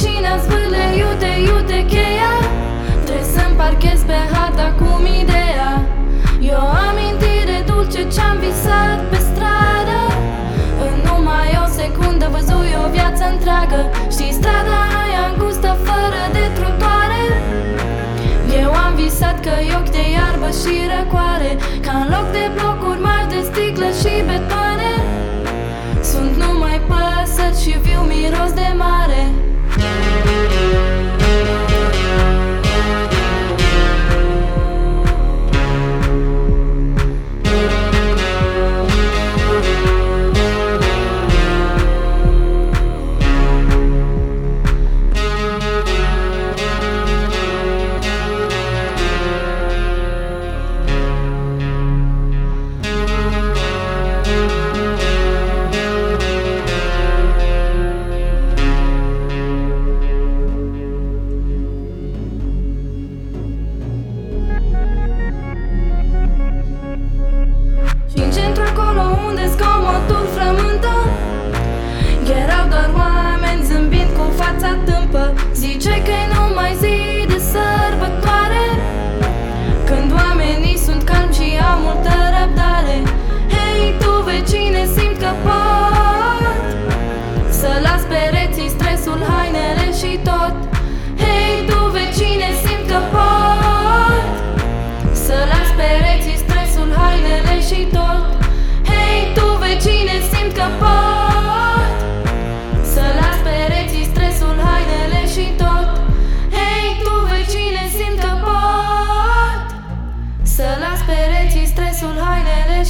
vecina zvârle iute, iute cheia. Trebuie să-mi parchez pe harta cum ideea Eu amintire dulce ce-am visat pe stradă. În numai o secundă văzui o viață întreagă. Știi strada aia îngustă fără de trotuare. Eu am visat că e ochi de iarbă și răcoare Ca în loc de blocuri că e numai zi de sărbătoare. Când oamenii sunt calmi și au multă răbdare. Hei, tu vecine, simt că pot Să las pereții stresul, hainele și tot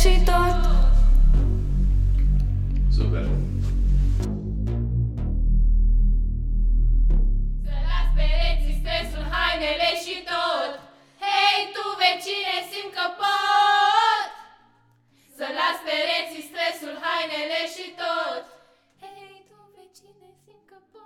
și tot. Super! Să las pereții stresul, hainele și tot. Hei tu vecine, simt că pot. Să las pereții stresul, hainele și tot. Hei tu vecine, simt că pot.